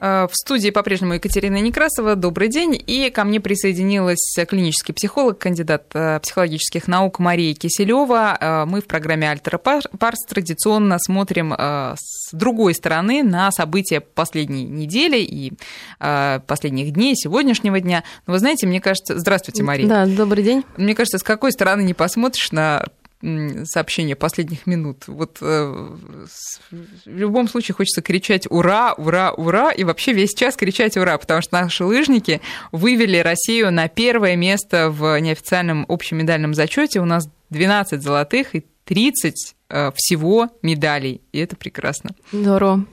Э, в студии по-прежнему Екатерина Некрасова. Добрый день. И ко мне присоединилась клинический психолог, кандидат э, психологических наук Мария Киселева. Э, мы в программе «Альтера Парс» традиционно смотрим с другой стороны на события последней недели и последних дней, сегодняшнего дня. Но вы знаете, мне кажется... Здравствуйте, Мария. Да, добрый день. Мне кажется, с какой стороны не посмотришь на сообщения последних минут. Вот э, в любом случае хочется кричать «Ура! Ура! Ура!» и вообще весь час кричать «Ура!», потому что наши лыжники вывели Россию на первое место в неофициальном общемедальном зачете. У нас 12 золотых и 30 э, всего медалей, и это прекрасно. Здорово.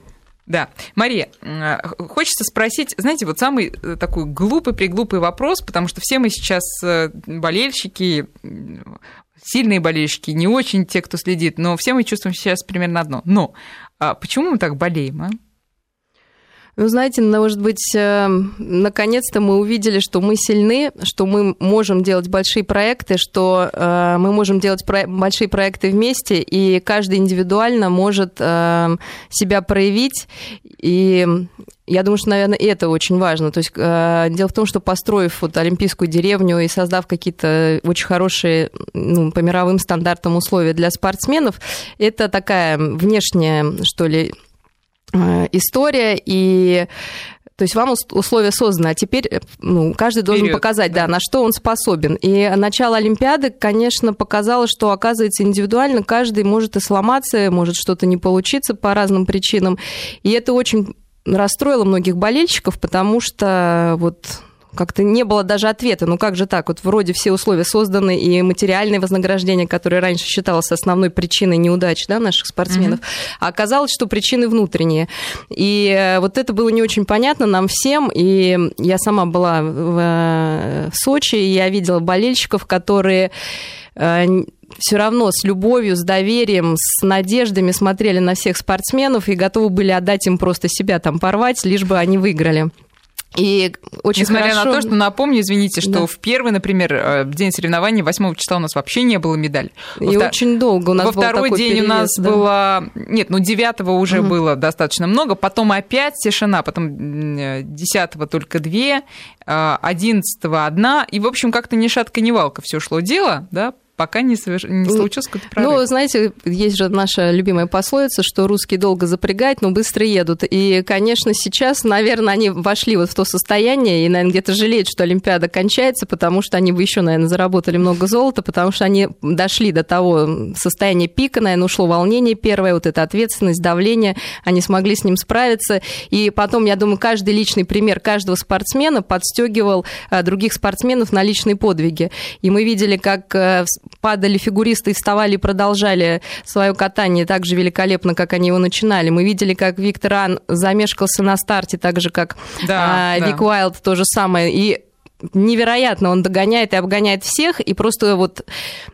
Да. Мария, э, хочется спросить, знаете, вот самый такой глупый-приглупый вопрос, потому что все мы сейчас болельщики, сильные болельщики, не очень те, кто следит, но все мы чувствуем сейчас примерно одно. Но а почему мы так болеем, а? Ну, знаете, может быть, э, наконец-то мы увидели, что мы сильны, что мы можем делать большие проекты, что э, мы можем делать большие проекты вместе, и каждый индивидуально может э, себя проявить. И я думаю, что, наверное, это очень важно. То есть дело в том, что построив вот олимпийскую деревню и создав какие-то очень хорошие ну, по мировым стандартам условия для спортсменов, это такая внешняя, что ли, Э, история, и то есть вам условия созданы, а теперь ну, каждый должен Вперед, показать, да. да, на что он способен. И начало Олимпиады, конечно, показало, что, оказывается, индивидуально каждый может и сломаться, может что-то не получиться по разным причинам. И это очень расстроило многих болельщиков, потому что вот как-то не было даже ответа. Ну как же так? Вот вроде все условия созданы, и материальное вознаграждение, которое раньше считалось основной причиной неудач да, наших спортсменов, mm-hmm. а оказалось, что причины внутренние. И э, вот это было не очень понятно нам всем. И я сама была в, э, Сочи, и я видела болельщиков, которые э, все равно с любовью, с доверием, с надеждами смотрели на всех спортсменов и готовы были отдать им просто себя там порвать, лишь бы они выиграли. И очень Несмотря хорошо... на то, что, напомню, извините, что да. в первый, например, э, день соревнований 8 числа у нас вообще не было медали. Во и втор... очень долго у нас Во был второй такой день перевес, у нас да. было... Нет, ну 9 уже угу. было достаточно много, потом опять тишина, потом 10 только две, 11 э, одна, и, в общем, как-то ни шатка, ни валка все шло дело, да, пока не, соверш... не случилось какой-то прорыв. Ну, знаете, есть же наша любимая пословица, что русские долго запрягают, но быстро едут. И, конечно, сейчас, наверное, они вошли вот в то состояние и, наверное, где-то жалеют, что Олимпиада кончается, потому что они бы еще, наверное, заработали много золота, потому что они дошли до того состояния пика, наверное, ушло волнение первое, вот эта ответственность, давление, они смогли с ним справиться. И потом, я думаю, каждый личный пример каждого спортсмена подстегивал э, других спортсменов на личные подвиги. И мы видели, как э, падали фигуристы и вставали и продолжали свое катание так же великолепно, как они его начинали. Мы видели, как Виктор Ан замешкался на старте, так же, как да, а, да. Вик Уайлд, то же самое. И невероятно, он догоняет и обгоняет всех, и просто вот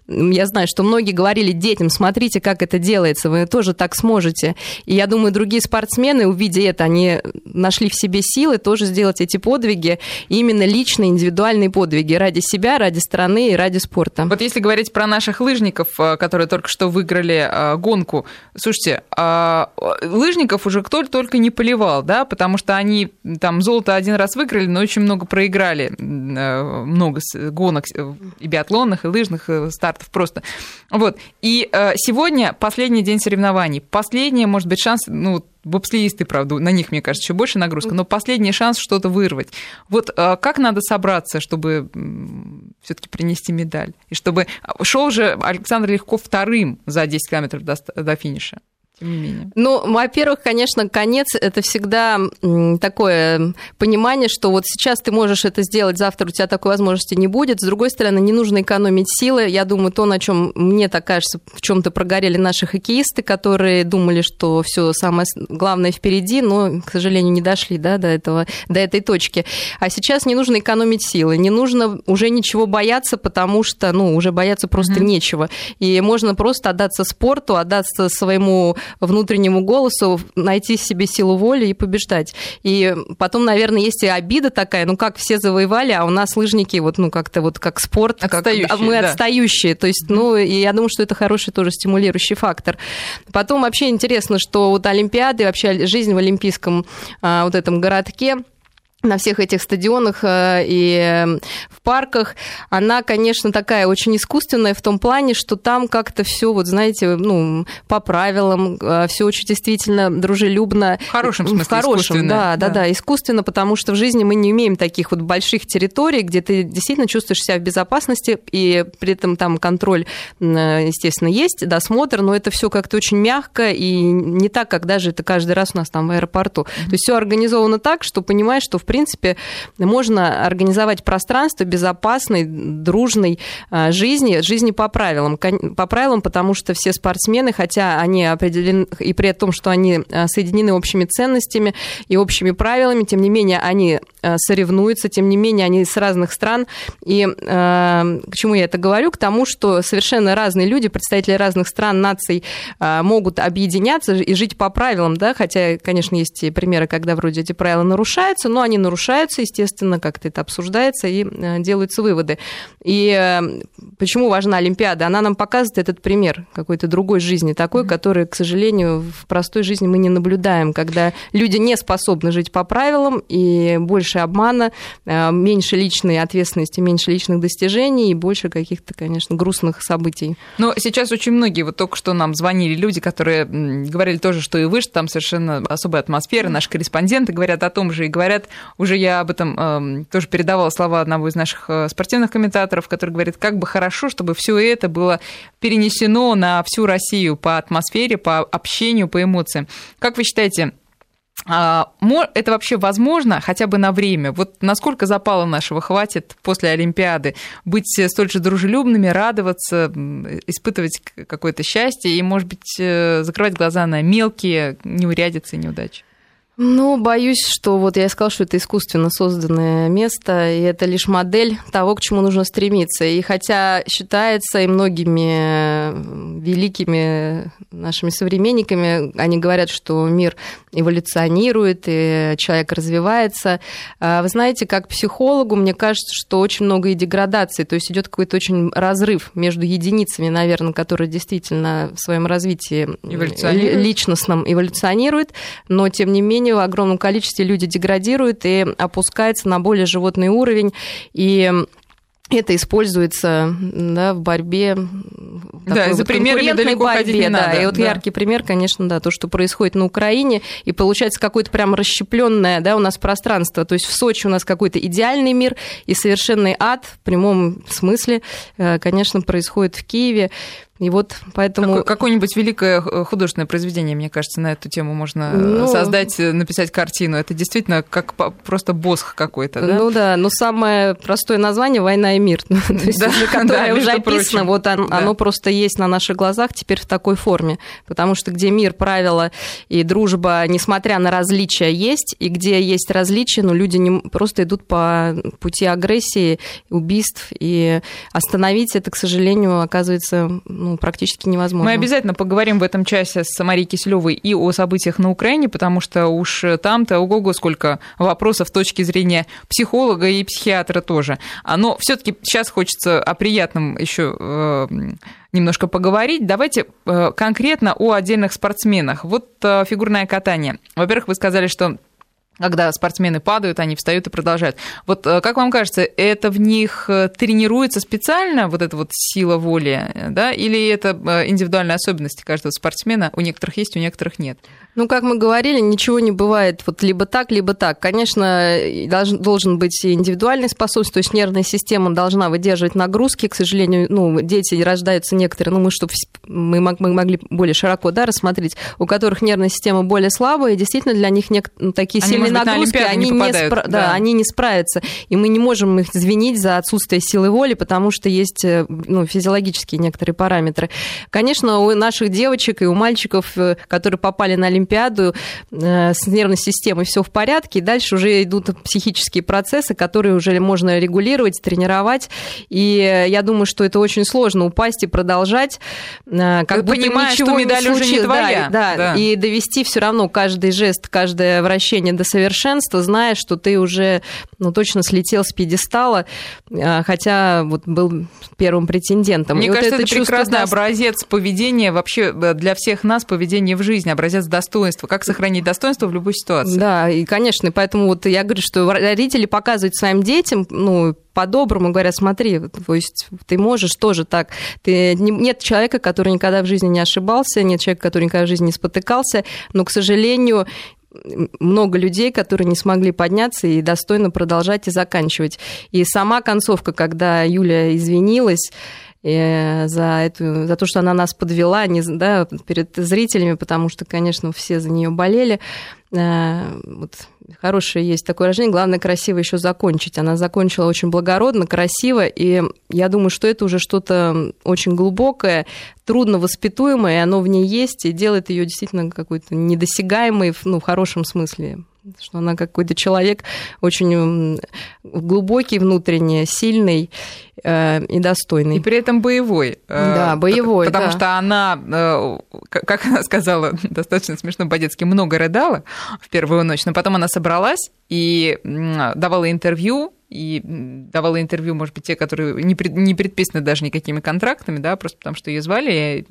я знаю, что многие говорили детям, смотрите, как это делается, вы тоже так сможете. И я думаю, другие спортсмены, увидя это, они нашли в себе силы тоже сделать эти подвиги, именно личные, индивидуальные подвиги ради себя, ради страны и ради спорта. Вот если говорить про наших лыжников, э, которые только что выиграли э, гонку, слушайте, а, лыжников уже кто только не поливал, да, потому что они там золото один раз выиграли, но очень много проиграли Э, много гонок э, и биатлонных, и лыжных и стартов просто. Вот. И э, сегодня последний день соревнований. Последний, может быть, шанс, ну, бобслеисты, правда, на них, мне кажется, еще больше нагрузка, но последний шанс что-то вырвать. Вот как надо собраться, чтобы все-таки принести медаль? И чтобы шел же Александр Легко вторым за 10 километров до, до финиша тем не менее? Ну, во-первых, конечно, конец – это всегда такое понимание, что вот сейчас ты можешь это сделать, завтра у тебя такой возможности не будет. С другой стороны, не нужно экономить силы. Я думаю, то, на чем мне так кажется, в чем-то прогорели наши хоккеисты, которые думали, что все самое главное впереди, но, к сожалению, не дошли да, до, этого, до этой точки. А сейчас не нужно экономить силы, не нужно уже ничего бояться, потому что ну, уже бояться просто mm-hmm. нечего. И можно просто отдаться спорту, отдаться своему внутреннему голосу найти себе силу воли и побеждать. И потом, наверное, есть и обида такая, ну как все завоевали, а у нас лыжники вот, ну как-то вот как спорт, отстающие, как, мы да. отстающие. То есть, ну, и я думаю, что это хороший тоже стимулирующий фактор. Потом вообще интересно, что вот Олимпиады, вообще жизнь в олимпийском а, вот этом городке, на всех этих стадионах э, и в парках, она, конечно, такая очень искусственная в том плане, что там как-то все, вот знаете, ну, по правилам, э, все очень действительно дружелюбно. В хорошем смысле В хорошем, да, да, да, да, искусственно, потому что в жизни мы не имеем таких вот больших территорий, где ты действительно чувствуешь себя в безопасности, и при этом там контроль, естественно, есть, досмотр, но это все как-то очень мягко и не так, как даже это каждый раз у нас там в аэропорту. Mm-hmm. То есть все организовано так, что понимаешь, что в принципе, можно организовать пространство безопасной, дружной а, жизни, жизни по правилам. По правилам, потому что все спортсмены, хотя они определены, и при том, что они а, соединены общими ценностями и общими правилами, тем не менее, они соревнуются, тем не менее, они с разных стран. И к чему я это говорю? К тому, что совершенно разные люди, представители разных стран, наций могут объединяться и жить по правилам, да, хотя, конечно, есть примеры, когда вроде эти правила нарушаются, но они нарушаются, естественно, как-то это обсуждается и э, делаются выводы. И э, почему важна Олимпиада? Она нам показывает этот пример какой-то другой жизни, такой, который, к сожалению, в простой жизни мы не наблюдаем, когда люди не способны жить по правилам, и больше обмана, э, меньше личной ответственности, меньше личных достижений и больше каких-то, конечно, грустных событий. Но сейчас очень многие, вот только что нам звонили люди, которые говорили тоже, что и вы, что там совершенно особая атмосфера, наши корреспонденты говорят о том же и говорят уже я об этом э, тоже передавала слова одного из наших э, спортивных комментаторов, который говорит, как бы хорошо, чтобы все это было перенесено на всю Россию по атмосфере, по общению, по эмоциям. Как вы считаете, это вообще возможно хотя бы на время? Вот насколько запала нашего хватит после Олимпиады быть столь же дружелюбными, радоваться, испытывать какое-то счастье и, может быть, э, закрывать глаза на мелкие неурядицы и неудачи? Ну, боюсь, что вот я сказала, что это искусственно созданное место, и это лишь модель того, к чему нужно стремиться. И хотя считается и многими великими нашими современниками, они говорят, что мир эволюционирует, и человек развивается. А вы знаете, как психологу, мне кажется, что очень много и деградации, то есть идет какой-то очень разрыв между единицами, наверное, которые действительно в своем развитии личностном эволюционируют, но тем не менее в огромном количестве люди деградируют и опускаются на более животный уровень. И это используется да, в борьбе. Да, вот за примерами далеко борьбе, ходить не да. надо. И вот да. яркий пример, конечно, да, то, что происходит на Украине, и получается какое-то прям расщепленное, да, у нас пространство. То есть в Сочи у нас какой-то идеальный мир и совершенный ад в прямом смысле, э, конечно, происходит в Киеве. И вот поэтому... Какое-нибудь великое художественное произведение, мне кажется, на эту тему можно ну... создать, написать картину. Это действительно как просто босх какой-то, да? Ну да, но самое простое название «Война и мир», да, которое да, уже описано, вот да. оно просто есть на наших глазах теперь в такой форме. Потому что где мир, правила и дружба, несмотря на различия, есть, и где есть различия, но люди не, просто идут по пути агрессии, убийств, и остановить это, к сожалению, оказывается ну, практически невозможно. Мы обязательно поговорим в этом часе с Марией Киселевой и о событиях на Украине, потому что уж там-то ого-го сколько вопросов с точки зрения психолога и психиатра тоже. А, но все-таки сейчас хочется о приятном еще э, немножко поговорить. Давайте э, конкретно о отдельных спортсменах. Вот э, фигурное катание. Во-первых, вы сказали, что когда спортсмены падают, они встают и продолжают. Вот э, как вам кажется, это в них э, тренируется специально, вот эта вот сила воли, да, или это э, индивидуальные особенности каждого спортсмена, у некоторых есть, у некоторых нет? Ну, как мы говорили, ничего не бывает вот либо так, либо так. Конечно, должен, должен быть индивидуальный способность, то есть нервная система должна выдерживать нагрузки. К сожалению, ну, дети рождаются некоторые, ну, мы, чтобы мы могли более широко да, рассмотреть, у которых нервная система более слабая, и действительно для них нек- такие Они или нагрузки, они не, не спра... да. Да, они не справятся. И мы не можем их извинить за отсутствие силы воли, потому что есть э, ну, физиологические некоторые параметры. Конечно, у наших девочек и у мальчиков, э, которые попали на Олимпиаду э, с нервной системой, все в порядке, и дальше уже идут психические процессы, которые уже можно регулировать, тренировать. И я думаю, что это очень сложно упасть и продолжать, как будто понимаешь, ничего что медаль не уже не твоя. Да, да, да, и довести все равно каждый жест, каждое вращение до совершенства, зная, что ты уже ну, точно слетел с пьедестала, а, хотя вот был первым претендентом. Мне и кажется, вот это, это прекрасный даст... образец поведения вообще э, для всех нас, поведения в жизни, образец достоинства. Как сохранить достоинство в любой ситуации. Да, и, конечно, поэтому вот я говорю, что родители показывают своим детям, ну, по-доброму говорят, смотри, то есть ты можешь тоже так. Ты, нет человека, который никогда в жизни не ошибался, нет человека, который никогда в жизни не спотыкался, но, к сожалению, много людей, которые не смогли подняться и достойно продолжать и заканчивать. И сама концовка, когда Юля извинилась, э, за, эту, за то, что она нас подвела не, да, перед зрителями, потому что, конечно, все за нее болели. Э, вот хорошее есть такое выражение, главное красиво еще закончить. Она закончила очень благородно, красиво, и я думаю, что это уже что-то очень глубокое, трудно воспитуемое, и оно в ней есть, и делает ее действительно какой-то недосягаемой, ну, в хорошем смысле что она какой-то человек очень глубокий внутренне, сильный э, и достойный. И при этом боевой. Э, да, боевой, Потому да. что она, э, как она сказала, достаточно смешно по-детски, много рыдала в первую ночь, но потом она собралась и давала интервью, и давала интервью, может быть, те, которые не, пред, не предписаны даже никакими контрактами, да, просто потому что ее звали,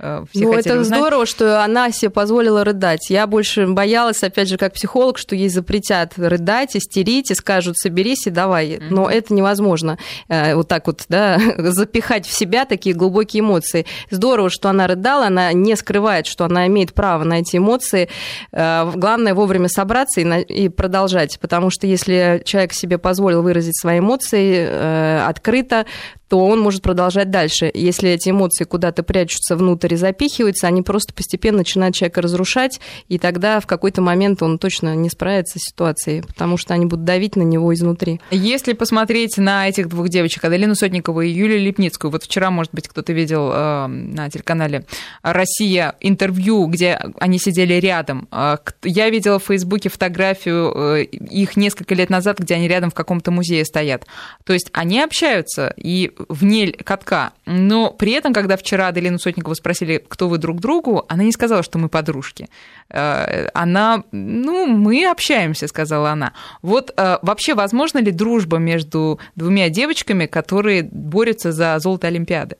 Э, все ну, это узнать. здорово, что она себе позволила рыдать. Я больше боялась, опять же, как психолог, что ей запретят рыдать, истерить и скажут, соберись и давай. Mm-hmm. Но это невозможно. Э, вот так вот, да, запихать в себя такие глубокие эмоции. Здорово, что она рыдала, она не скрывает, что она имеет право на эти эмоции. Э, главное вовремя собраться и продолжать, потому что если человек себе позволил выразить свои эмоции открыто, то он может продолжать дальше. Если эти эмоции куда-то прячутся внутрь и запихиваются, они просто постепенно начинают человека разрушать, и тогда в какой-то момент он точно не справится с ситуацией, потому что они будут давить на него изнутри. Если посмотреть на этих двух девочек, Аделину Сотникову и Юлию Лепницкую, вот вчера, может быть, кто-то видел э, на телеканале «Россия» интервью, где они сидели рядом. Э, я видела в Фейсбуке фотографию э, их несколько лет назад, где они рядом в каком-то музее стоят. То есть они общаются, и вне катка. Но при этом, когда вчера Аделину Сотникову спросили, кто вы друг другу, она не сказала, что мы подружки. Э, она, ну, мы общаемся, сказала она. Вот э, вообще возможно ли дружба между двумя девочками, которые борются за золото Олимпиады?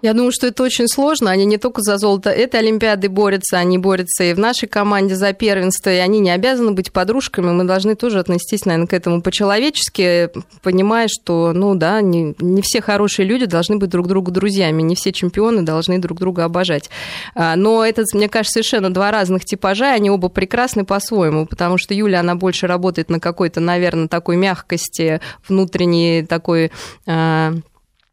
Я думаю, что это очень сложно. Они не только за золото этой Олимпиады борются, они борются и в нашей команде за первенство, и они не обязаны быть подружками. Мы должны тоже отнестись, наверное, к этому по-человечески, понимая, что, ну да, не, не все хорошие люди должны быть друг другу друзьями, не все чемпионы должны друг друга обожать. А, но это, мне кажется, совершенно два разных типажа, они оба прекрасны по-своему, потому что Юля, она больше работает на какой-то, наверное, такой мягкости, внутренней такой а,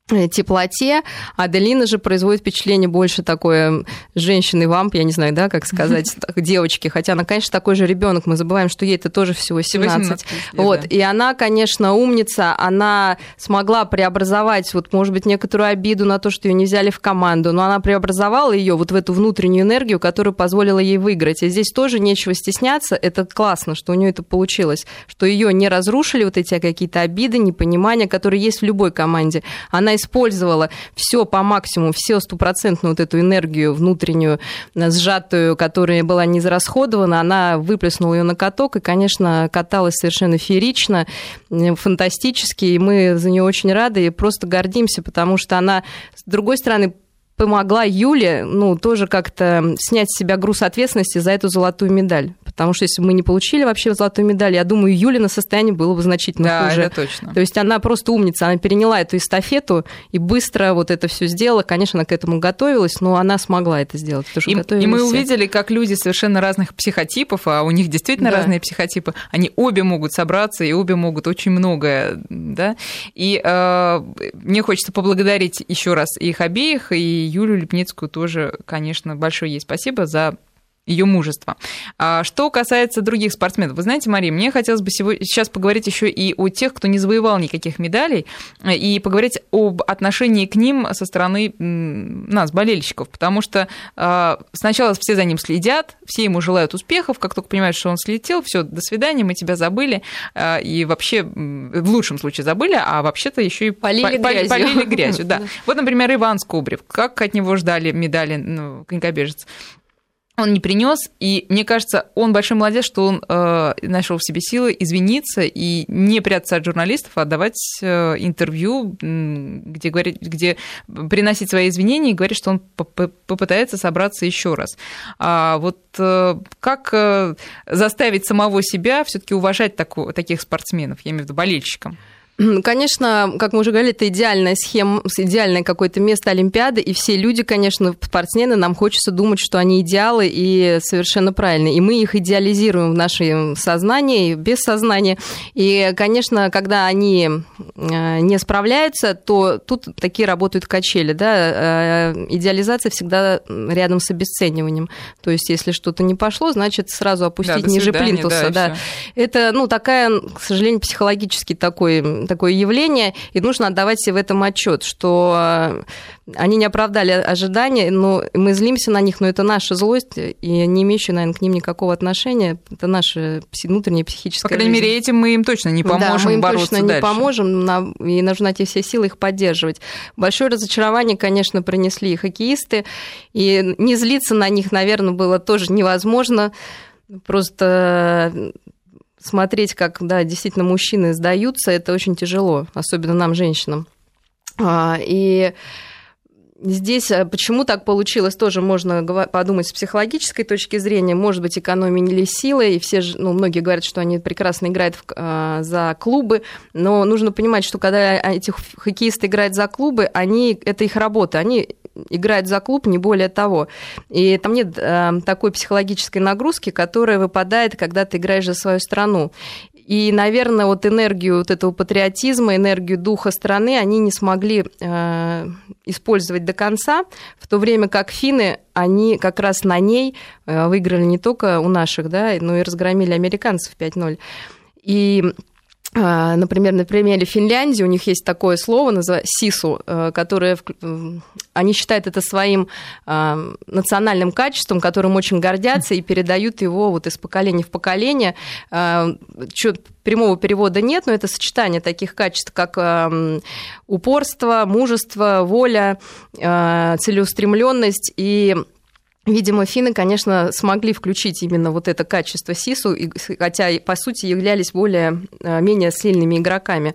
теплоте. Аделина же производит впечатление больше такой женщины-вамп, я не знаю, да, как сказать, девочки. Хотя она, конечно, такой же ребенок. Мы забываем, что ей это тоже всего 17. 18 лет, вот. Да. И она, конечно, умница. Она смогла преобразовать, вот, может быть, некоторую обиду на то, что ее не взяли в команду, но она преобразовала ее вот в эту внутреннюю энергию, которая позволила ей выиграть. И здесь тоже нечего стесняться. Это классно, что у нее это получилось, что ее не разрушили вот эти какие-то обиды, непонимания, которые есть в любой команде. Она использовала все по максимуму, все стопроцентную вот эту энергию внутреннюю, э, сжатую, которая была не израсходована, она выплеснула ее на каток и, конечно, каталась совершенно феерично, э, фантастически, и мы за нее очень рады и просто гордимся, потому что она, с другой стороны, помогла Юле, ну, тоже как-то снять с себя груз ответственности за эту золотую медаль. Потому что если бы мы не получили вообще золотую медаль, я думаю, Юлина состояние было бы значительно да, хуже. Это точно. То есть она просто умница, она переняла эту эстафету и быстро вот это все сделала. Конечно, она к этому готовилась, но она смогла это сделать. Потому что и, и мы все. увидели, как люди совершенно разных психотипов, а у них действительно да. разные психотипы, они обе могут собраться и обе могут очень многое, да. И э, мне хочется поблагодарить еще раз их обеих и Юлю Лепницкую тоже, конечно, большое ей спасибо за ее мужество. А что касается других спортсменов, вы знаете, Мария, мне хотелось бы сегодня, сейчас поговорить еще и о тех, кто не завоевал никаких медалей, и поговорить об отношении к ним со стороны нас, болельщиков, потому что а, сначала все за ним следят, все ему желают успехов, как только понимают, что он слетел, все, до свидания, мы тебя забыли, а, и вообще в лучшем случае забыли, а вообще-то еще и полили, по- грязью. полили грязью. Да. Вот, например, Иван Скобрев, как от него ждали медали ну, конькобежец он не принес, и мне кажется, он большой молодец, что он э, нашел в себе силы извиниться и не прятаться от журналистов, а давать э, интервью, где, говорить, где приносить свои извинения и говорить, что он попытается собраться еще раз. А вот э, как э, заставить самого себя все-таки уважать таку, таких спортсменов, я имею в виду болельщикам? Конечно, как мы уже говорили, это идеальная схема, идеальное какое-то место Олимпиады, и все люди, конечно, спортсмены, нам хочется думать, что они идеалы и совершенно правильные. И мы их идеализируем в нашем сознании, без сознания. И, конечно, когда они э, не справляются, то тут такие работают качели. Да? Э, идеализация всегда рядом с обесцениванием. То есть, если что-то не пошло, значит, сразу опустить да, ниже свидания, плинтуса. Да, да. Это, ну, такая, к сожалению, психологический такой такое явление, и нужно отдавать себе в этом отчет, что э, они не оправдали ожидания, но мы злимся на них, но это наша злость, и не имеющая, наверное, к ним никакого отношения, это наша внутренняя психическая По крайней жизнь. мере, этим мы им точно не поможем да, мы им бороться точно дальше. не поможем, и нужно найти все силы их поддерживать. Большое разочарование, конечно, принесли и хоккеисты, и не злиться на них, наверное, было тоже невозможно. Просто смотреть, как, да, действительно мужчины сдаются, это очень тяжело, особенно нам, женщинам. А, и Здесь э, почему так получилось, тоже можно подумать с психологической точки зрения. Может быть, экономили силы, и все, ну, многие говорят, что они прекрасно играют в, э, за клубы, но нужно понимать, что когда эти хоккеисты играют за клубы, они, это их работа, они играют за клуб, не более того. И там нет э, такой психологической нагрузки, которая выпадает, когда ты играешь за свою страну. И, наверное, вот энергию вот этого патриотизма, энергию духа страны они не смогли э, использовать до конца, в то время как финны, они как раз на ней э, выиграли не только у наших, да, но и разгромили американцев 5-0. И Например, на примере Финляндии у них есть такое слово, называется сису, э, которое они считают это своим а, национальным качеством, которым очень гордятся и передают его вот из поколения в поколение. А, прямого перевода нет, но это сочетание таких качеств, как упорство, мужество, воля, целеустремленность и Видимо, финны, конечно, смогли включить именно вот это качество СИСу, хотя, по сути, являлись более, э, менее сильными игроками.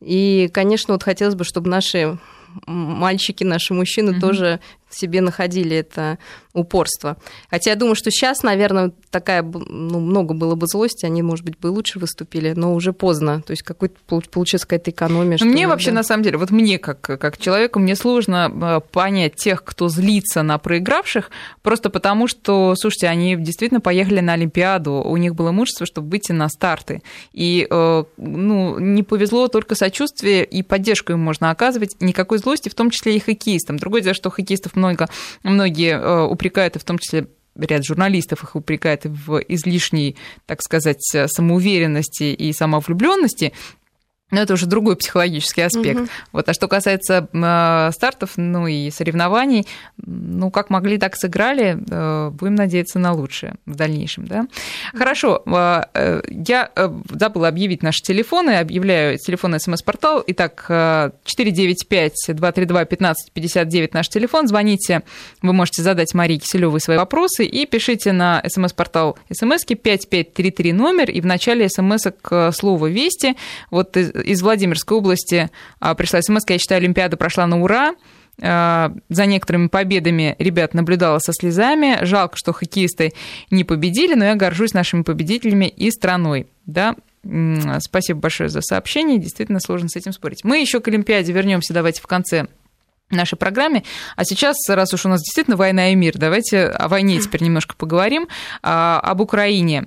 И, конечно, вот хотелось бы, чтобы наши мальчики, наши мужчины mm-hmm. тоже себе находили это упорство. Хотя я думаю, что сейчас, наверное, такая, ну, много было бы злости, они, может быть, бы лучше выступили, но уже поздно. То есть какой-то получилась какая-то экономия. Мне вообще, да. на самом деле, вот мне, как, как человеку, мне сложно э, понять тех, кто злится на проигравших, просто потому что, слушайте, они действительно поехали на Олимпиаду, у них было мужество, чтобы выйти на старты. И, э, ну, не повезло только сочувствие и поддержку им можно оказывать, никакой злости, в том числе и хоккеистам. Другое дело, что хоккеистов много, многие э, упрекают, и в том числе ряд журналистов их упрекает в излишней, так сказать, самоуверенности и самовлюбленности, но это уже другой психологический аспект. Угу. Вот. А что касается э, стартов, ну и соревнований, ну как могли, так сыграли. Э, будем надеяться на лучшее в дальнейшем. Да? Хорошо. Э, э я э, забыла объявить наши телефоны. Объявляю телефон СМС-портал. Итак, 495-232-1559 наш телефон. Звоните. Вы можете задать Марии Киселевой свои вопросы и пишите на СМС-портал СМСки 5533 номер и в начале СМС к слову «Вести». Вот из Владимирской области а, пришла смс, я считаю, Олимпиада прошла на ура. А, за некоторыми победами ребят наблюдала со слезами. Жалко, что хоккеисты не победили, но я горжусь нашими победителями и страной. Да, Спасибо большое за сообщение. Действительно сложно с этим спорить. Мы еще к Олимпиаде вернемся, давайте в конце нашей программе. А сейчас, раз уж у нас действительно война и мир, давайте о войне теперь немножко поговорим. А, об Украине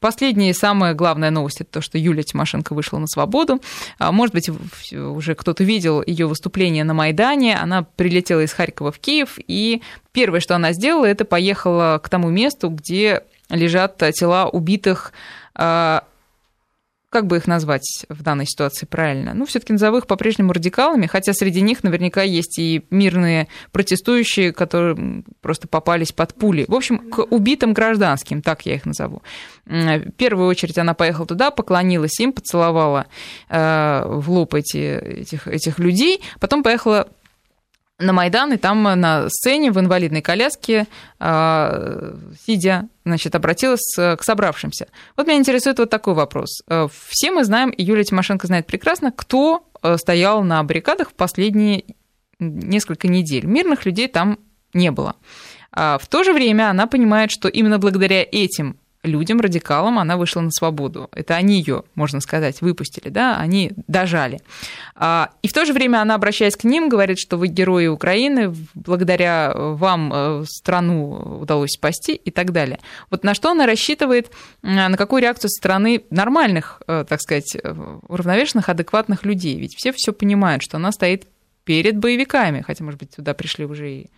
Последняя и самая главная новость это то, что Юлия Тимошенко вышла на свободу. А, может быть, уже кто-то видел ее выступление на Майдане. Она прилетела из Харькова в Киев, и первое, что она сделала, это поехала к тому месту, где лежат тела убитых а, как бы их назвать в данной ситуации правильно? Ну, все-таки назову их по-прежнему радикалами, хотя среди них наверняка есть и мирные протестующие, которые просто попались под пули. В общем, к убитым гражданским, так я их назову. В первую очередь она поехала туда, поклонилась им, поцеловала э, в лоб эти, этих, этих людей, потом поехала на Майдан, и там на сцене в инвалидной коляске, а, сидя, значит, обратилась к собравшимся. Вот меня интересует вот такой вопрос. Э, все мы знаем, и Юлия Тимошенко знает прекрасно, кто э, стоял на баррикадах в последние несколько недель. Мирных людей там не было. А в то же время она понимает, что именно благодаря этим людям, радикалам, она вышла на свободу. Это они ее, можно сказать, выпустили, да, они дожали. А, и в то же время она, обращаясь к ним, говорит, что вы герои Украины, благодаря вам э, страну удалось спасти и так далее. Вот на что она рассчитывает, на какую реакцию со стороны нормальных, э, так сказать, э, уравновешенных, адекватных людей? Ведь все все понимают, что она стоит перед боевиками, хотя, может быть, туда пришли уже и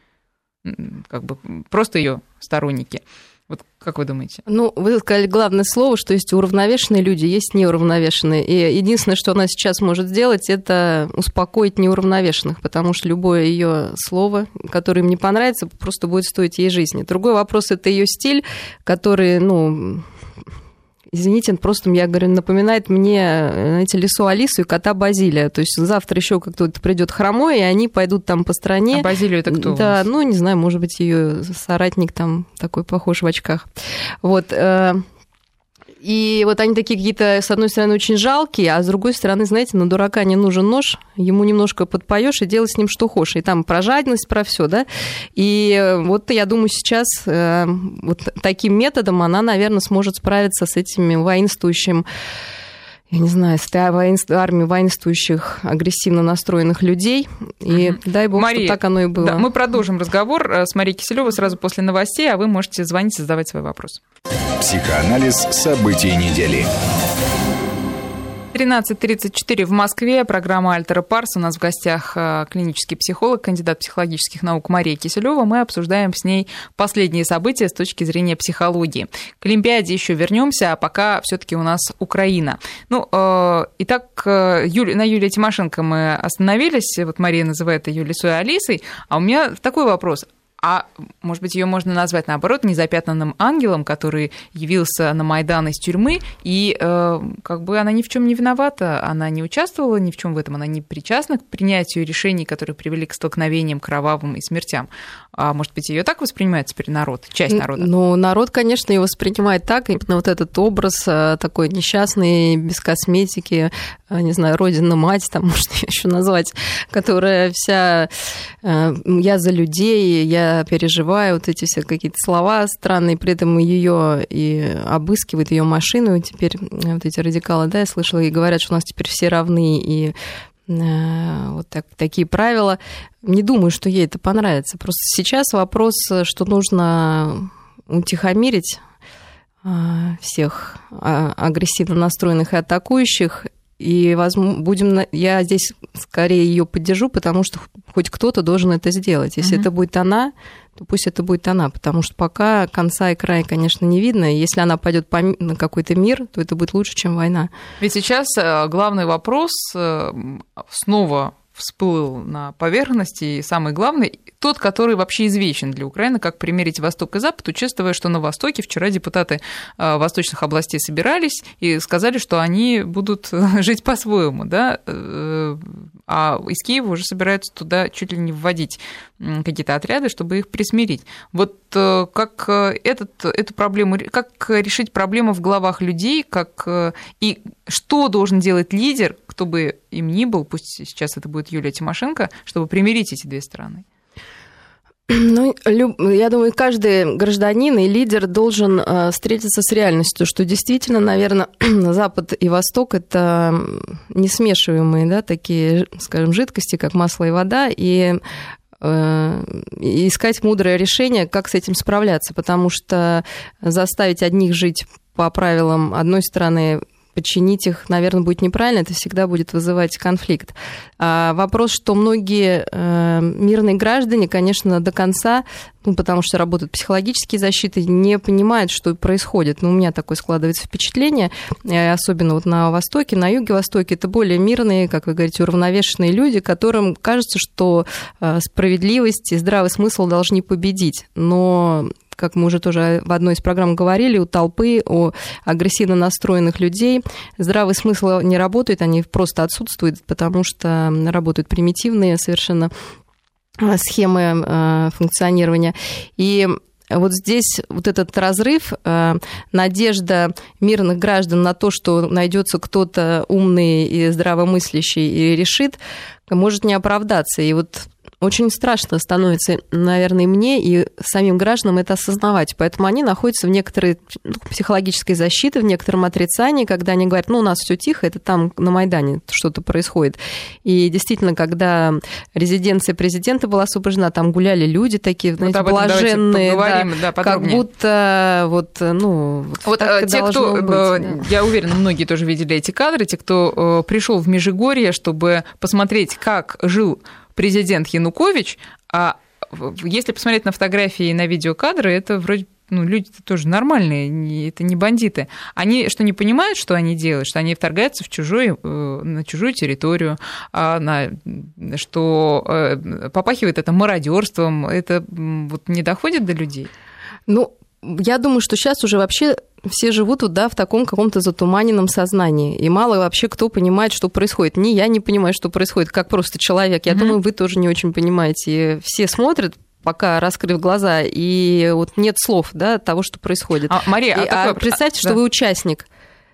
как бы просто ее сторонники. Как вы думаете? Ну, вы сказали главное слово, что есть уравновешенные люди, есть неуравновешенные. И единственное, что она сейчас может сделать, это успокоить неуравновешенных, потому что любое ее слово, которое им не понравится, просто будет стоить ей жизни. Другой вопрос – это ее стиль, который, ну, Извините, просто, я говорю, напоминает мне, знаете, лесу Алису и кота Базилия. То есть завтра еще кто-то придет хромой, и они пойдут там по стране. А Базилию это кто? Да, ну, не знаю, может быть, ее соратник там такой похож в очках. Вот. Э, и вот они такие какие-то, с одной стороны, очень жалкие, а с другой стороны, знаете, на дурака не нужен нож, ему немножко подпоешь и делай с ним что хочешь. И там про жадность, про все, да. И вот я думаю, сейчас э, вот таким методом она, наверное, сможет справиться с этими воинствующим я не знаю, с армией воинствующих, агрессивно настроенных людей. И угу. дай бог, Мария, что так оно и было. Да, мы продолжим разговор э, с Марией Киселевой сразу после новостей, а вы можете звонить и задавать свой вопрос. Психоанализ событий недели. 13.34 в Москве. Программа «Альтера Парс». У нас в гостях э, клинический психолог, кандидат психологических наук Мария Киселева. Мы обсуждаем с ней последние события с точки зрения психологии. К Олимпиаде еще вернемся, а пока все-таки у нас Украина. Ну, э, итак, э, Юли, на Юлии Тимошенко мы остановились. Вот Мария называет ее Лисой Алисой. А у меня такой вопрос. А может быть, ее можно назвать наоборот незапятнанным ангелом, который явился на Майдан из тюрьмы, и э, как бы она ни в чем не виновата, она не участвовала ни в чем в этом, она не причастна к принятию решений, которые привели к столкновениям кровавым и смертям. А может быть, ее так воспринимает теперь народ, часть народа? Ну, народ, конечно, ее воспринимает так, именно вот этот образ э, такой несчастный, без косметики, э, не знаю, родина-мать, там можно еще назвать, которая вся э, «я за людей», «я переживаю», вот эти все какие-то слова странные, при этом ее и обыскивают ее машину, теперь вот эти радикалы, да, я слышала, и говорят, что у нас теперь все равны, и Э, вот так, такие правила. Не думаю, что ей это понравится. Просто сейчас вопрос, что нужно утихомирить э, всех а, агрессивно настроенных и атакующих. И возможно, будем, я здесь скорее ее поддержу, потому что хоть кто-то должен это сделать. Если угу. это будет она, то пусть это будет она, потому что пока конца и края, конечно, не видно. Если она пойдет на какой-то мир, то это будет лучше, чем война. Ведь сейчас э, главный вопрос э, снова всплыл на поверхности, и самый главный, тот, который вообще извечен для Украины, как примерить Восток и Запад, учитывая, что на Востоке вчера депутаты э, восточных областей собирались и сказали, что они будут жить по-своему, да, а из Киева уже собираются туда чуть ли не вводить какие-то отряды, чтобы их присмирить. Вот э, как э, этот, эту проблему, как решить проблему в головах людей, как и что должен делать лидер, кто бы им ни был, пусть сейчас это будет Юлия Тимошенко, чтобы примирить эти две страны? Ну, я думаю, каждый гражданин и лидер должен э, встретиться с реальностью, что действительно, наверное, Запад и Восток – это несмешиваемые да, такие, скажем, жидкости, как масло и вода, и э, искать мудрое решение, как с этим справляться, потому что заставить одних жить по правилам одной стороны подчинить их, наверное, будет неправильно, это всегда будет вызывать конфликт. А вопрос, что многие э, мирные граждане, конечно, до конца, ну, потому что работают психологические защиты, не понимают, что происходит. Ну, у меня такое складывается впечатление, э, особенно вот на Востоке, на Юге-Востоке, это более мирные, как вы говорите, уравновешенные люди, которым кажется, что э, справедливость и здравый смысл должны победить. Но как мы уже тоже в одной из программ говорили, у толпы, у агрессивно настроенных людей здравый смысл не работает, они просто отсутствуют, потому что работают примитивные совершенно э, схемы э, функционирования. И вот здесь вот этот разрыв, э, надежда мирных граждан на то, что найдется кто-то умный и здравомыслящий и решит, может не оправдаться. И вот очень страшно становится, наверное, и мне, и самим гражданам это осознавать. Поэтому они находятся в некоторой ну, психологической защите, в некотором отрицании, когда они говорят, ну, у нас все тихо, это там на Майдане что-то происходит. И действительно, когда резиденция президента была освобождена, там гуляли люди такие, знаете, вот блаженные, да, да, как будто вот, ну, вот э, те, кто, быть, э, да. я уверена, многие тоже видели эти кадры, те, кто э, пришел в Межигорье, чтобы посмотреть, как жил президент Янукович, а если посмотреть на фотографии и на видеокадры, это вроде ну, люди -то тоже нормальные, это не бандиты. Они что не понимают, что они делают, что они вторгаются в чужой, э, на чужую территорию, а на, что э, попахивает это мародерством, это вот не доходит до людей? Ну, я думаю, что сейчас уже вообще все живут да, в таком каком-то затуманенном сознании. И мало вообще кто понимает, что происходит. Ни я не понимаю, что происходит, как просто человек. Я mm-hmm. думаю, вы тоже не очень понимаете. Все смотрят, пока раскрыв глаза, и вот нет слов да, того, что происходит. А, Мария, и, а, такой... а представьте, что да. вы участник.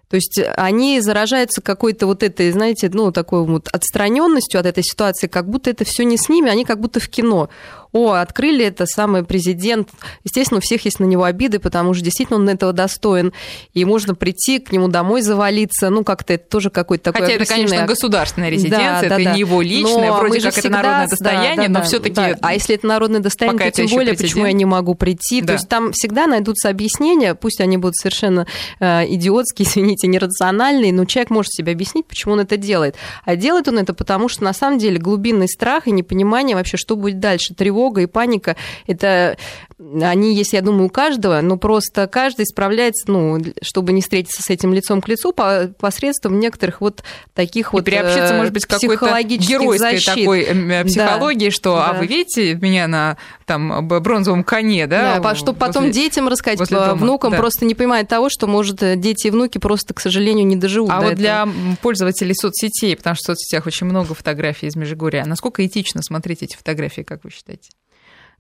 То есть они заражаются какой-то вот этой, знаете, ну, такой вот отстраненностью от этой ситуации, как будто это все не с ними, они как будто в кино о, открыли это самый президент. Естественно, у всех есть на него обиды, потому что действительно он этого достоин. И можно прийти к нему домой завалиться. Ну, как-то это тоже какой-то такой Хотя это, конечно, государственная резиденция, да, это да, не его личное, но вроде как всегда, это народное достояние, да, да, но все таки да. А если это народное достояние, то тем более, президент. почему я не могу прийти? Да. То есть там всегда найдутся объяснения, пусть они будут совершенно э, идиотские, извините, нерациональные, но человек может себе объяснить, почему он это делает. А делает он это потому, что на самом деле глубинный страх и непонимание вообще, что будет дальше, тревога тревога и паника, это они есть, я думаю, у каждого, но просто каждый справляется, ну, чтобы не встретиться с этим лицом к лицу, по, посредством некоторых вот таких и вот приобщиться, может быть, какой-то геройской защит. такой э, психологии, да, что, а да. а вы видите меня на там бронзовом коне, да? Да, чтобы потом возле, детям рассказать, внукам да. просто не понимают того, что, может, дети и внуки просто, к сожалению, не доживут. А вот этого. для пользователей соцсетей, потому что в соцсетях очень много фотографий из Межигорья, насколько этично смотреть эти фотографии, как вы считаете?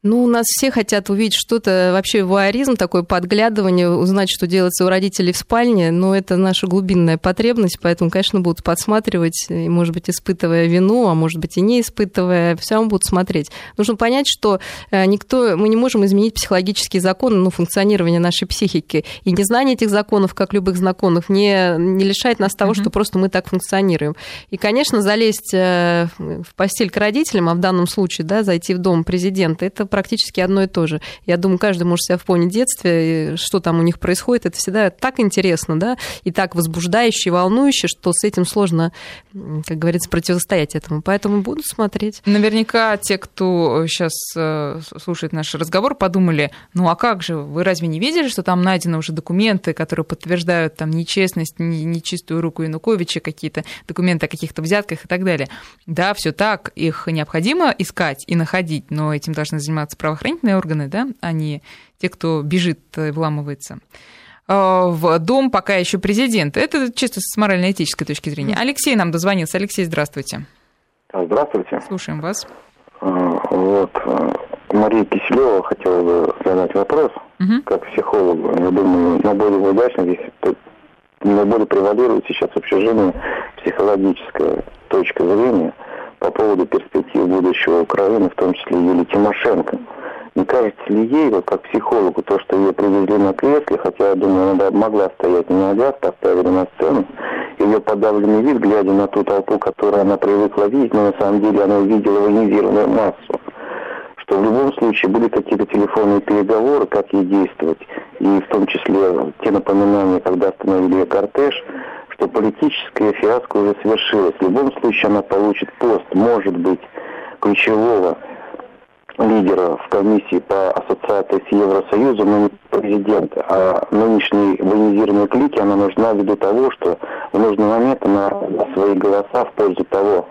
Ну, у нас все хотят увидеть что-то, вообще вуаризм, такое подглядывание, узнать, что делается у родителей в спальне, но это наша глубинная потребность, поэтому, конечно, будут подсматривать, и, может быть, испытывая вину, а может быть, и не испытывая, все равно будут смотреть. Нужно понять, что э, никто, мы не можем изменить психологические законы, ну, функционирование нашей психики, и незнание этих законов, как любых законов, не, не лишает нас того, mm-hmm. что просто мы так функционируем. И, конечно, залезть э, в постель к родителям, а в данном случае, да, зайти в дом президента, это практически одно и то же. Я думаю, каждый может себя вспомнить детстве, что там у них происходит. Это всегда так интересно, да, и так возбуждающе, волнующе, что с этим сложно, как говорится, противостоять этому. Поэтому буду смотреть. Наверняка те, кто сейчас э, слушает наш разговор, подумали, ну а как же, вы разве не видели, что там найдены уже документы, которые подтверждают там нечестность, нечистую руку Януковича, какие-то документы о каких-то взятках и так далее. Да, все так, их необходимо искать и находить, но этим должны заниматься заниматься правоохранительные органы, да, а не те, кто бежит и вламывается а, в дом пока еще президента. Это чисто с морально-этической точки зрения. Алексей нам дозвонился. Алексей, здравствуйте. Здравствуйте. Слушаем вас. А, вот. А, Мария Киселева хотела бы задать вопрос. Угу. Как психологу, я думаю, наиболее удачно здесь наиболее превалирует сейчас в общежитии психологическая точка зрения – по поводу перспектив будущего Украины, в том числе Юлии Тимошенко. Не кажется ли ей, вот как психологу, то, что ее привезли на кресле, хотя, я думаю, она могла стоять не ногах, поставили на сцену, ее подавленный вид, глядя на ту толпу, которую она привыкла видеть, но на самом деле она увидела военизированную массу, что в любом случае были какие-то телефонные переговоры, как ей действовать. и в том числе те напоминания, когда остановили кортеж, что политическая фиаско уже совершилась. В любом случае она получит пост, может быть, ключевого лидера в комиссии по ассоциации с Евросоюзом, но не президента. А нынешней военизированной клике она нужна ввиду того, что в нужный момент она свои голоса в пользу того,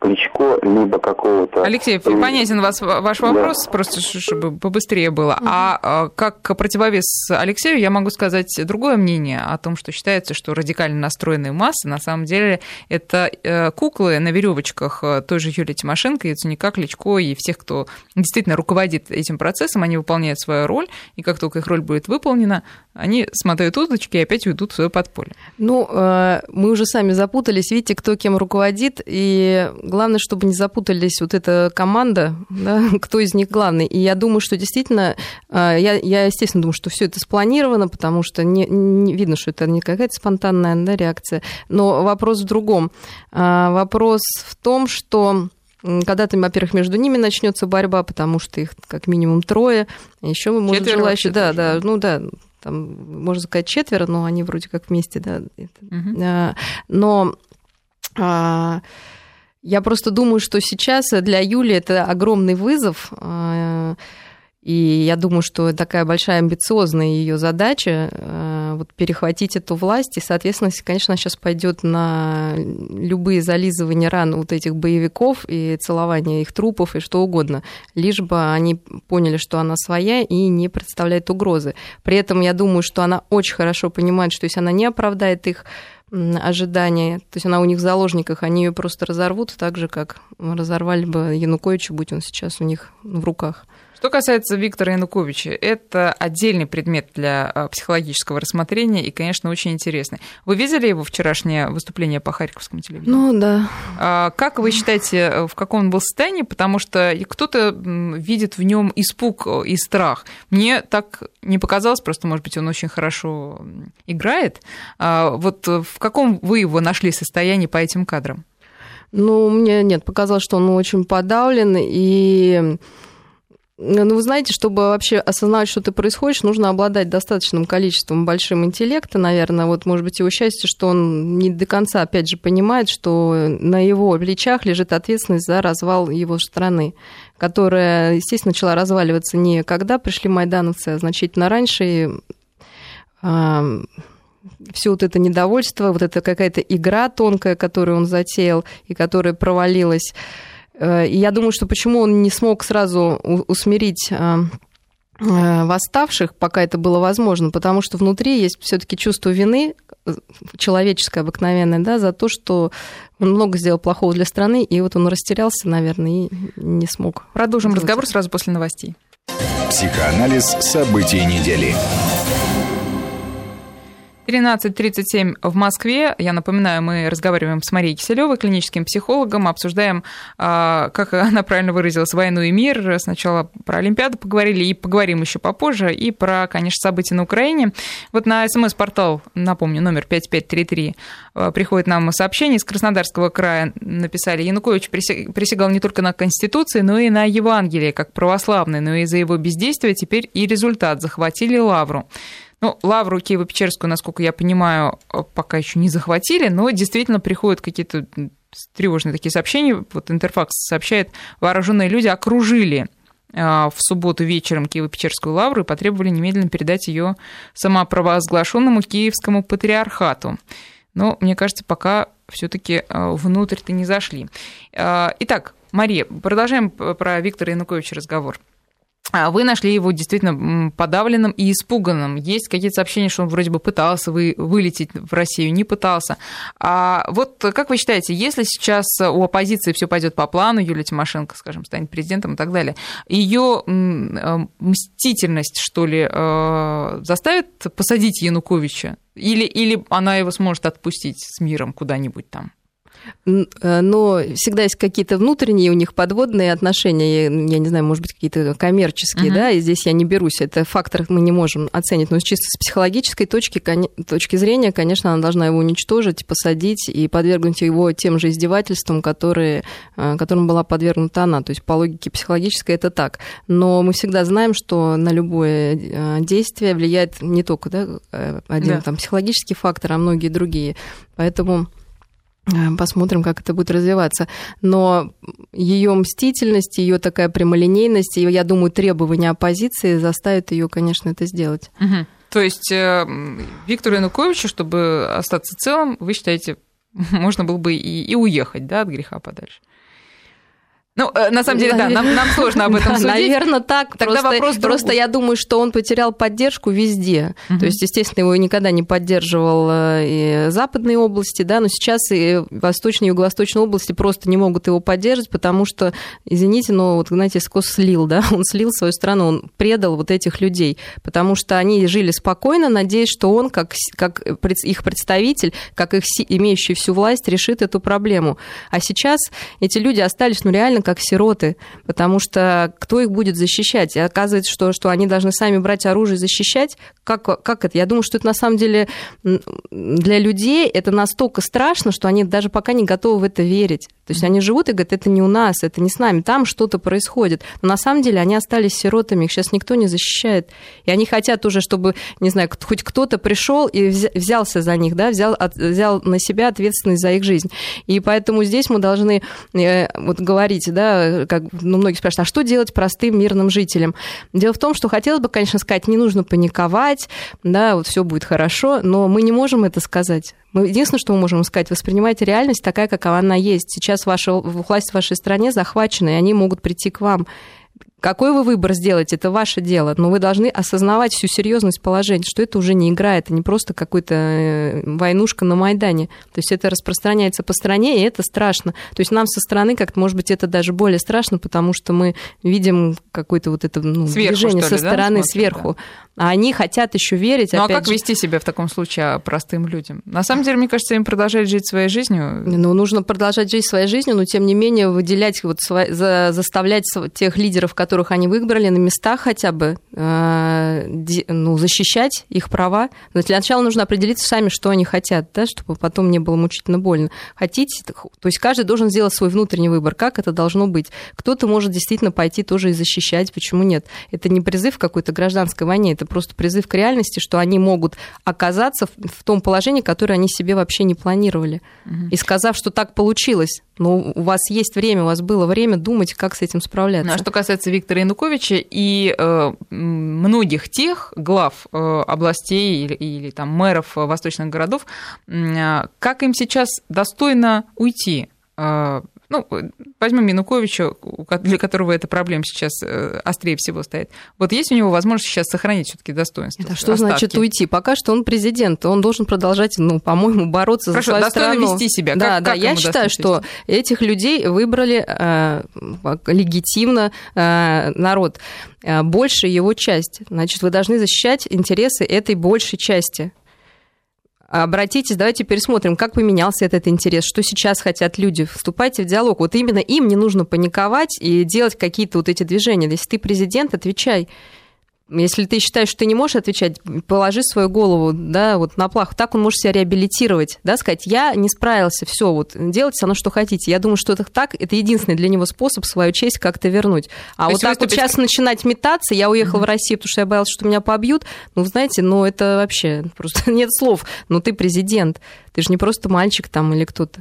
Кличко, либо какого-то... Алексей, понятен вас, ваш вопрос, да. просто чтобы побыстрее было. Угу. А как противовес Алексею я могу сказать другое мнение о том, что считается, что радикально настроенные массы на самом деле это э, куклы на веревочках э, той же Юлии Тимошенко, Яценюка, Кличко и всех, кто действительно руководит этим процессом, они выполняют свою роль, и как только их роль будет выполнена, они смотают удочки и опять уйдут в свое подполье. Ну, э, мы уже сами запутались, видите, кто кем руководит, и главное, чтобы не запутались вот эта команда, да, кто из них главный. И я думаю, что действительно, э, я, я естественно, думаю, что все это спланировано, потому что не, не видно, что это не какая-то спонтанная да, реакция. Но вопрос в другом. Э, вопрос в том, что когда-то, во-первых, между ними начнется борьба, потому что их как минимум трое. Еще мы можем желающие, да, да, ну да, там, можно сказать, четверо, но они вроде как вместе, да. Угу. Но а, я просто думаю, что сейчас для Юли это огромный вызов. А, и я думаю, что такая большая амбициозная ее задача а, вот, перехватить эту власть. И, соответственно, конечно, сейчас пойдет на любые зализывания ран вот этих боевиков и целование их трупов и что угодно, лишь бы они поняли, что она своя и не представляет угрозы. При этом я думаю, что она очень хорошо понимает, что если она не оправдает их ожидания. То есть она у них в заложниках, они ее просто разорвут, так же, как разорвали бы Януковича, будь он сейчас у них в руках. Что касается Виктора Януковича, это отдельный предмет для а, психологического рассмотрения и, конечно, очень интересный. Вы видели его вчерашнее выступление по Харьковскому телевидению? Ну, да. А, как вы считаете, в каком он был состоянии? Потому что кто-то видит в нем испуг и страх. Мне так не показалось, просто, может быть, он очень хорошо играет. А, вот в каком вы его нашли состоянии по этим кадрам? Ну, мне нет, показалось, что он очень подавлен и ну, вы знаете, чтобы вообще осознавать, что ты происходит, нужно обладать достаточным количеством большим интеллекта, наверное. Вот, может быть, его счастье, что он не до конца, опять же, понимает, что на его плечах лежит ответственность за развал его страны, которая, естественно, начала разваливаться не когда пришли майдановцы, а значительно раньше. И, а, все вот это недовольство, вот это какая-то игра тонкая, которую он затеял и которая провалилась, и я думаю, что почему он не смог сразу усмирить э, э, восставших, пока это было возможно, потому что внутри есть все-таки чувство вины, человеческое обыкновенное, да, за то, что он много сделал плохого для страны, и вот он растерялся, наверное, и не смог. Продолжим разговор сразу после новостей. Психоанализ событий недели. 13.37 в Москве. Я напоминаю, мы разговариваем с Марией Киселевой, клиническим психологом, обсуждаем, а, как она правильно выразилась, войну и мир. Сначала про Олимпиаду поговорили, и поговорим еще попозже, и про, конечно, события на Украине. Вот на смс-портал, напомню, номер 5533, а, приходит нам сообщение из Краснодарского края. Написали, Янукович присягал не только на Конституции, но и на Евангелие, как православный, но из-за его бездействия теперь и результат. Захватили лавру. Ну, Лавру Киево-Печерскую, насколько я понимаю, э, пока еще не захватили, но действительно приходят какие-то тревожные такие сообщения. Вот Интерфакс сообщает, вооруженные люди окружили э, в субботу вечером Киево-Печерскую лавру и потребовали немедленно передать ее самопровозглашенному Киевскому патриархату. Но, мне кажется, пока все-таки э, внутрь-то не зашли. Итак, Мария, продолжаем про Виктора Януковича разговор. А вы нашли его действительно подавленным и испуганным. Есть какие-то сообщения, что он вроде бы пытался вы, вылететь в Россию, не пытался. А вот как вы считаете, если сейчас у оппозиции все пойдет по плану, Юлия Тимошенко, скажем, станет президентом и так далее, ее э, мстительность, что ли, э, заставит посадить Януковича? Или, или она его сможет отпустить с миром куда-нибудь там? Э, но всегда есть какие-то внутренние у них подводные отношения, я не знаю, может быть, какие-то коммерческие, uh-huh. да, и здесь я не берусь, это фактор мы не можем оценить, но чисто с психологической точки, точки зрения, конечно, она должна его уничтожить, посадить и подвергнуть его тем же издевательствам, которые, э, которым была подвергнута она, то есть по логике психологической это так. Но мы всегда знаем, что на любое э, действие влияет не только да, один да. там психологический фактор, а многие другие. Поэтому посмотрим, как это будет развиваться. Но ее мстительность, ее такая прямолинейность, и, я думаю, требования оппозиции заставят ее, конечно, это сделать. Угу. То есть э, Виктору Януковичу, чтобы остаться целым, вы считаете, можно было бы и, и уехать да, от греха подальше? Ну, э, на самом деле, да, нам, нам сложно об этом судить. Наверное, так. Тогда просто, вопрос просто я думаю, что он потерял поддержку везде. Угу. То есть, естественно, его никогда не поддерживал э, и западные области, да, но сейчас и восточные, и юго-восточные области просто не могут его поддерживать, потому что, извините, но вот, знаете, Скос слил, да, он слил свою страну, он предал вот этих людей, потому что они жили спокойно, надеясь, что он, как, как их представитель, как их имеющий всю власть, решит эту проблему. А сейчас эти люди остались, ну, реально как сироты, потому что кто их будет защищать? И оказывается, что, что они должны сами брать оружие и защищать. Как, как это? Я думаю, что это на самом деле для людей это настолько страшно, что они даже пока не готовы в это верить. То есть они живут и говорят, это не у нас, это не с нами, там что-то происходит. Но на самом деле они остались сиротами, их сейчас никто не защищает. И они хотят уже, чтобы, не знаю, хоть кто-то пришел и взялся за них, да, взял, взял на себя ответственность за их жизнь. И поэтому здесь мы должны э, вот говорить, да, как ну, многие спрашивают, а что делать простым мирным жителям? Дело в том, что хотелось бы, конечно, сказать, не нужно паниковать, да, вот все будет хорошо, но мы не можем это сказать. Мы единственное, что мы можем сказать, воспринимайте реальность такая, какова она есть. Сейчас ваша власть в вашей стране захвачена, и они могут прийти к вам. Какой вы выбор сделаете, это ваше дело, но вы должны осознавать всю серьезность положения, что это уже не игра, это не просто какой-то э, войнушка на Майдане. То есть это распространяется по стране, и это страшно. То есть нам со стороны как-то, может быть, это даже более страшно, потому что мы видим какое-то вот это ну, сверху, движение со ли, стороны да? сверху. Да а они хотят еще верить. Ну а как же... вести себя в таком случае простым людям? На самом деле, мне кажется, им продолжать жить своей жизнью. Ну, нужно продолжать жить своей жизнью, но тем не менее выделять, вот, за, заставлять тех лидеров, которых они выбрали, на местах хотя бы, э, ну, защищать их права. Но для начала нужно определиться сами, что они хотят, да, чтобы потом не было мучительно больно. Хотите, то есть каждый должен сделать свой внутренний выбор, как это должно быть. Кто-то может действительно пойти тоже и защищать, почему нет? Это не призыв к какой-то гражданской войне, это просто призыв к реальности, что они могут оказаться в том положении, которое они себе вообще не планировали. Угу. И сказав, что так получилось, но у вас есть время, у вас было время думать, как с этим справляться. Ну, а что касается Виктора Януковича и э, многих тех глав э, областей или, или там мэров восточных городов, э, как им сейчас достойно уйти? Ну, возьмем Януковича, для которого эта проблема сейчас э, острее всего стоит. Вот есть у него возможность сейчас сохранить все-таки достоинство? Это что остатки? значит уйти? Пока что он президент, он должен продолжать, ну, по-моему, бороться Хорошо, за свою достойно страну. вести себя. Да, как, да, как я считаю, что этих людей выбрали э, легитимно э, народ, э, большая его часть. Значит, вы должны защищать интересы этой большей части обратитесь, давайте пересмотрим, как поменялся этот интерес, что сейчас хотят люди. Вступайте в диалог. Вот именно им не нужно паниковать и делать какие-то вот эти движения. Если ты президент, отвечай. Если ты считаешь, что ты не можешь отвечать, положи свою голову да, вот на плаху. Так он может себя реабилитировать, да, сказать, я не справился, все, вот делайте со мной, что хотите. Я думаю, что это так, это единственный для него способ свою честь как-то вернуть. А То вот так выступить... вот сейчас начинать метаться, я уехал mm-hmm. в Россию, потому что я боялся, что меня побьют, ну, знаете, ну, это вообще просто нет слов. Ну, ты президент, ты же не просто мальчик там или кто-то.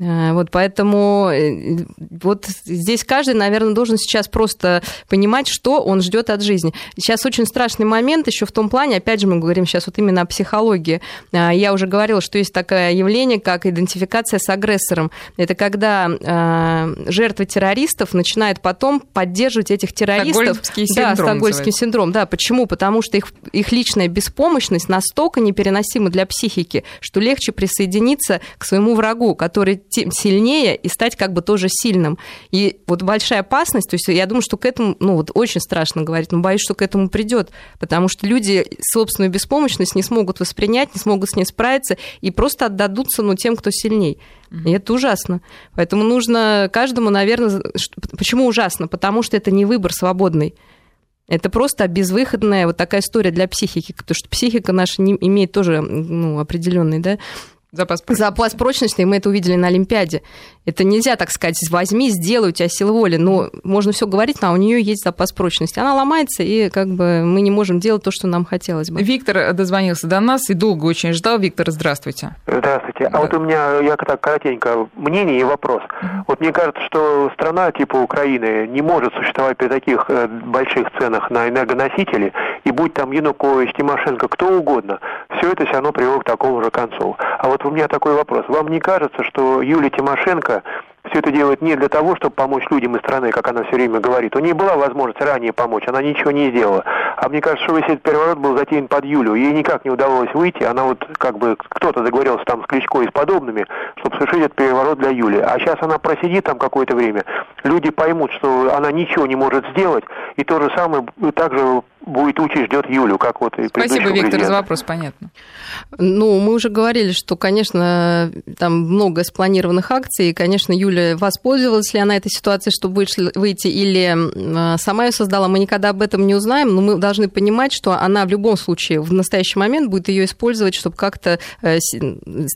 Э, вот поэтому э, вот здесь каждый, наверное, должен сейчас просто понимать, что он ждет от жизни. Сейчас очень страшный момент еще в том плане, опять же, мы говорим сейчас вот именно о психологии. Э, я уже говорила, что есть такое явление, как идентификация с агрессором. Это когда жертвы террористов начинают потом поддерживать этих террористов. Стокгольмский синдром. Да, стокгольмский синдром. Да, почему? Потому что их, их личная беспомощность настолько непереносима для психики, что легче присоединиться к своему врагу, который сильнее и стать как бы тоже сильным. И вот большая опасность, то есть я думаю, что к этому, ну вот очень страшно говорить, но боюсь, что к этому придет, потому что люди собственную беспомощность не смогут воспринять, не смогут с ней справиться и просто отдадутся ну, тем, кто сильней. И это ужасно. Поэтому нужно каждому, наверное... Почему ужасно? Потому что это не выбор свободный. Это просто безвыходная вот такая история для психики, потому что психика наша не имеет тоже ну, определенный да, Запас прочности. Запас прочности, и мы это увидели на Олимпиаде. Это нельзя так сказать, возьми, сделай, у тебя сила воли. Но можно все говорить, но у нее есть запас прочности. Она ломается, и как бы мы не можем делать то, что нам хотелось бы. Виктор дозвонился до нас и долго очень ждал. Виктор, здравствуйте. Здравствуйте. А вот у меня, я так коротенько, мнение и вопрос. Вот мне кажется, что страна типа Украины не может существовать при таких э, больших ценах на энергоносители, и будь там Янукович, Тимошенко, кто угодно, все это все равно привело к такому же концу. А вот у меня такой вопрос. Вам не кажется, что Юлия Тимошенко все это делает не для того, чтобы помочь людям из страны, как она все время говорит. У нее была возможность ранее помочь, она ничего не сделала. А мне кажется, что весь этот переворот был затеян под Юлю. Ей никак не удавалось выйти. Она вот как бы кто-то договорился там с Кличко и с подобными, чтобы совершить этот переворот для Юли. А сейчас она просидит там какое-то время. Люди поймут, что она ничего не может сделать. И то же самое также будет учить, ждет Юлю, как вот и Спасибо, Виктор, президента. за вопрос, понятно. Ну, мы уже говорили, что, конечно, там много спланированных акций, и, конечно, Юля воспользовалась ли она этой ситуацией, чтобы выйти, или а, сама ее создала, мы никогда об этом не узнаем, но мы должны понимать, что она в любом случае в настоящий момент будет ее использовать, чтобы как-то э,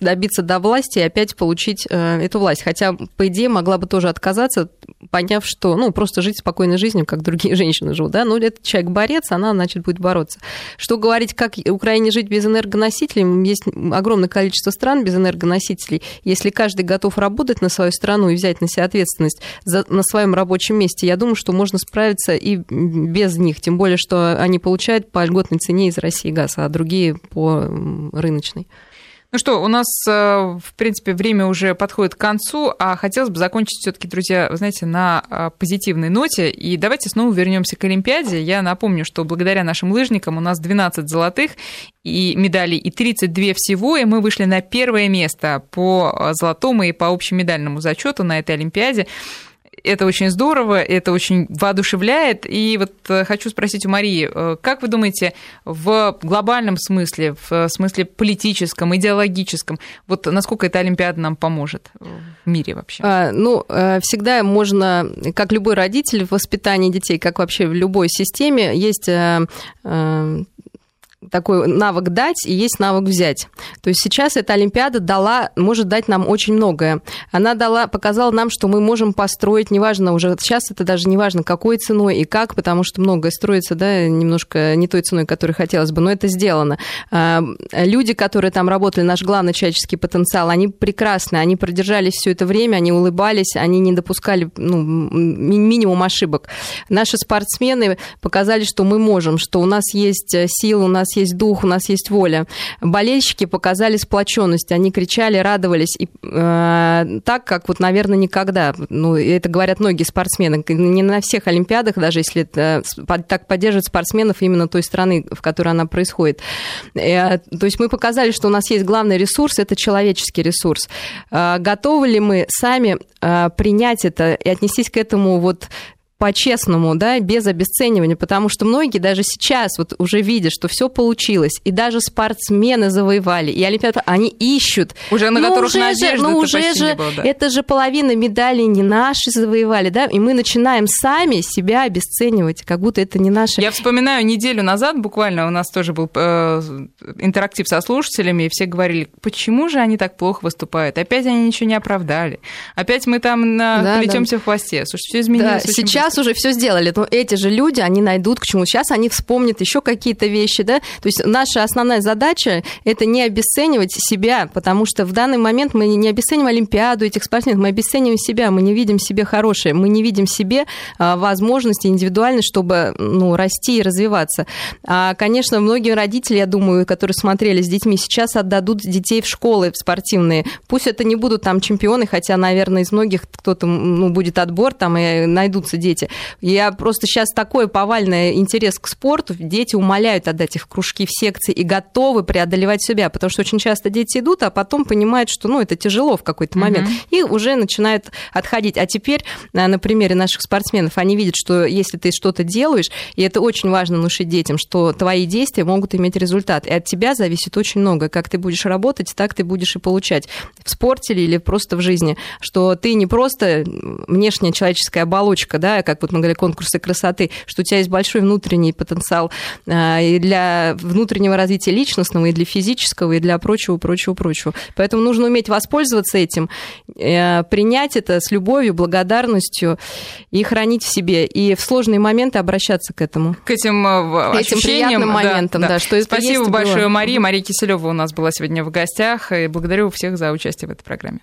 добиться до власти и опять получить э, эту власть. Хотя, по идее, могла бы тоже отказаться, поняв, что, ну, просто жить спокойной жизнью, как другие женщины живут, да, ну, это человек-борец, она, значит, будет бороться. Что говорить, как Украине жить без энергоносителей? Есть огромное количество стран без энергоносителей. Если каждый готов работать на свою страну и взять на себя ответственность за, на своем рабочем месте, я думаю, что можно справиться и без них. Тем более, что они получают по льготной цене из России газ, а другие по рыночной. Ну что, у нас, э, в принципе, время уже подходит к концу, а хотелось бы закончить все-таки, друзья, вы знаете, на э, позитивной ноте. И давайте снова вернемся к Олимпиаде. Я напомню, что благодаря нашим лыжникам у нас 12 золотых и медалей и 32 всего, и мы вышли на первое место по э, золотому и по общемедальному зачету на этой Олимпиаде это очень здорово, это очень воодушевляет. И вот э, хочу спросить у Марии, э, как вы думаете, в глобальном смысле, в смысле политическом, идеологическом, вот насколько эта Олимпиада нам поможет в мире вообще? А, ну, э, всегда можно, как любой родитель в воспитании детей, как вообще в любой системе, есть такой навык дать и есть навык взять. То есть сейчас эта Олимпиада дала, может дать нам очень многое. Она дала, показала нам, что мы можем построить, неважно уже, сейчас это даже неважно, какой ценой и как, потому что многое строится, да, немножко не той ценой, которой хотелось бы, но это сделано. А, люди, которые там работали, наш главный человеческий потенциал, они прекрасны, они продержались все это время, они улыбались, они не допускали ну, минимум ошибок. Наши спортсмены показали, что мы можем, что у нас есть сила, у нас есть дух, у нас есть воля. Болельщики показали сплоченность, они кричали, радовались, и, э, так, как вот, наверное, никогда. Ну, это говорят многие спортсмены. Не на всех Олимпиадах, даже если это, так поддерживают спортсменов именно той страны, в которой она происходит. Э, то есть мы показали, что у нас есть главный ресурс, это человеческий ресурс. Э, готовы ли мы сами э, принять это и отнестись к этому вот по-честному, да, без обесценивания, потому что многие даже сейчас вот уже видят, что все получилось, и даже спортсмены завоевали, и Олимпиады, они ищут. Уже на которых уже надежды ну, уже же, было, да. это же половина медалей не наши завоевали, да, и мы начинаем сами себя обесценивать, как будто это не наши. Я вспоминаю неделю назад, буквально у нас тоже был э, интерактив со слушателями, и все говорили, почему же они так плохо выступают, опять они ничего не оправдали, опять мы там на... да, плетемся да. в хвосте. Слушай, все изменилось. Да, сейчас сейчас уже все сделали, но эти же люди, они найдут к чему. Сейчас они вспомнят еще какие-то вещи, да. То есть наша основная задача – это не обесценивать себя, потому что в данный момент мы не обесцениваем Олимпиаду этих спортсменов, мы обесцениваем себя, мы не видим себе хорошее, мы не видим себе а, возможности индивидуально, чтобы ну, расти и развиваться. А, конечно, многие родители, я думаю, которые смотрели с детьми, сейчас отдадут детей в школы в спортивные. Пусть это не будут там чемпионы, хотя, наверное, из многих кто-то ну, будет отбор, там и найдутся дети дети. Я просто сейчас такой повальный интерес к спорту, дети умоляют отдать их в кружки, в секции и готовы преодолевать себя, потому что очень часто дети идут, а потом понимают, что ну, это тяжело в какой-то момент, mm-hmm. и уже начинают отходить. А теперь э, на примере наших спортсменов, они видят, что если ты что-то делаешь, и это очень важно внушить детям, что твои действия могут иметь результат, и от тебя зависит очень много. Как ты будешь работать, так ты будешь и получать в спорте или просто в жизни, что ты не просто внешняя человеческая оболочка, да, как вот мы говорили, конкурсы красоты, что у тебя есть большой внутренний потенциал э, и для внутреннего развития личностного, и для физического, и для прочего, прочего, прочего. Поэтому нужно уметь воспользоваться этим, э, принять это с любовью, благодарностью и хранить в себе. И в сложные моменты обращаться к этому. К этим, э, к этим приятным моментам, да, да. да что Спасибо большое, было. Мария. Мария Киселева у нас была сегодня в гостях. И благодарю всех за участие в этой программе.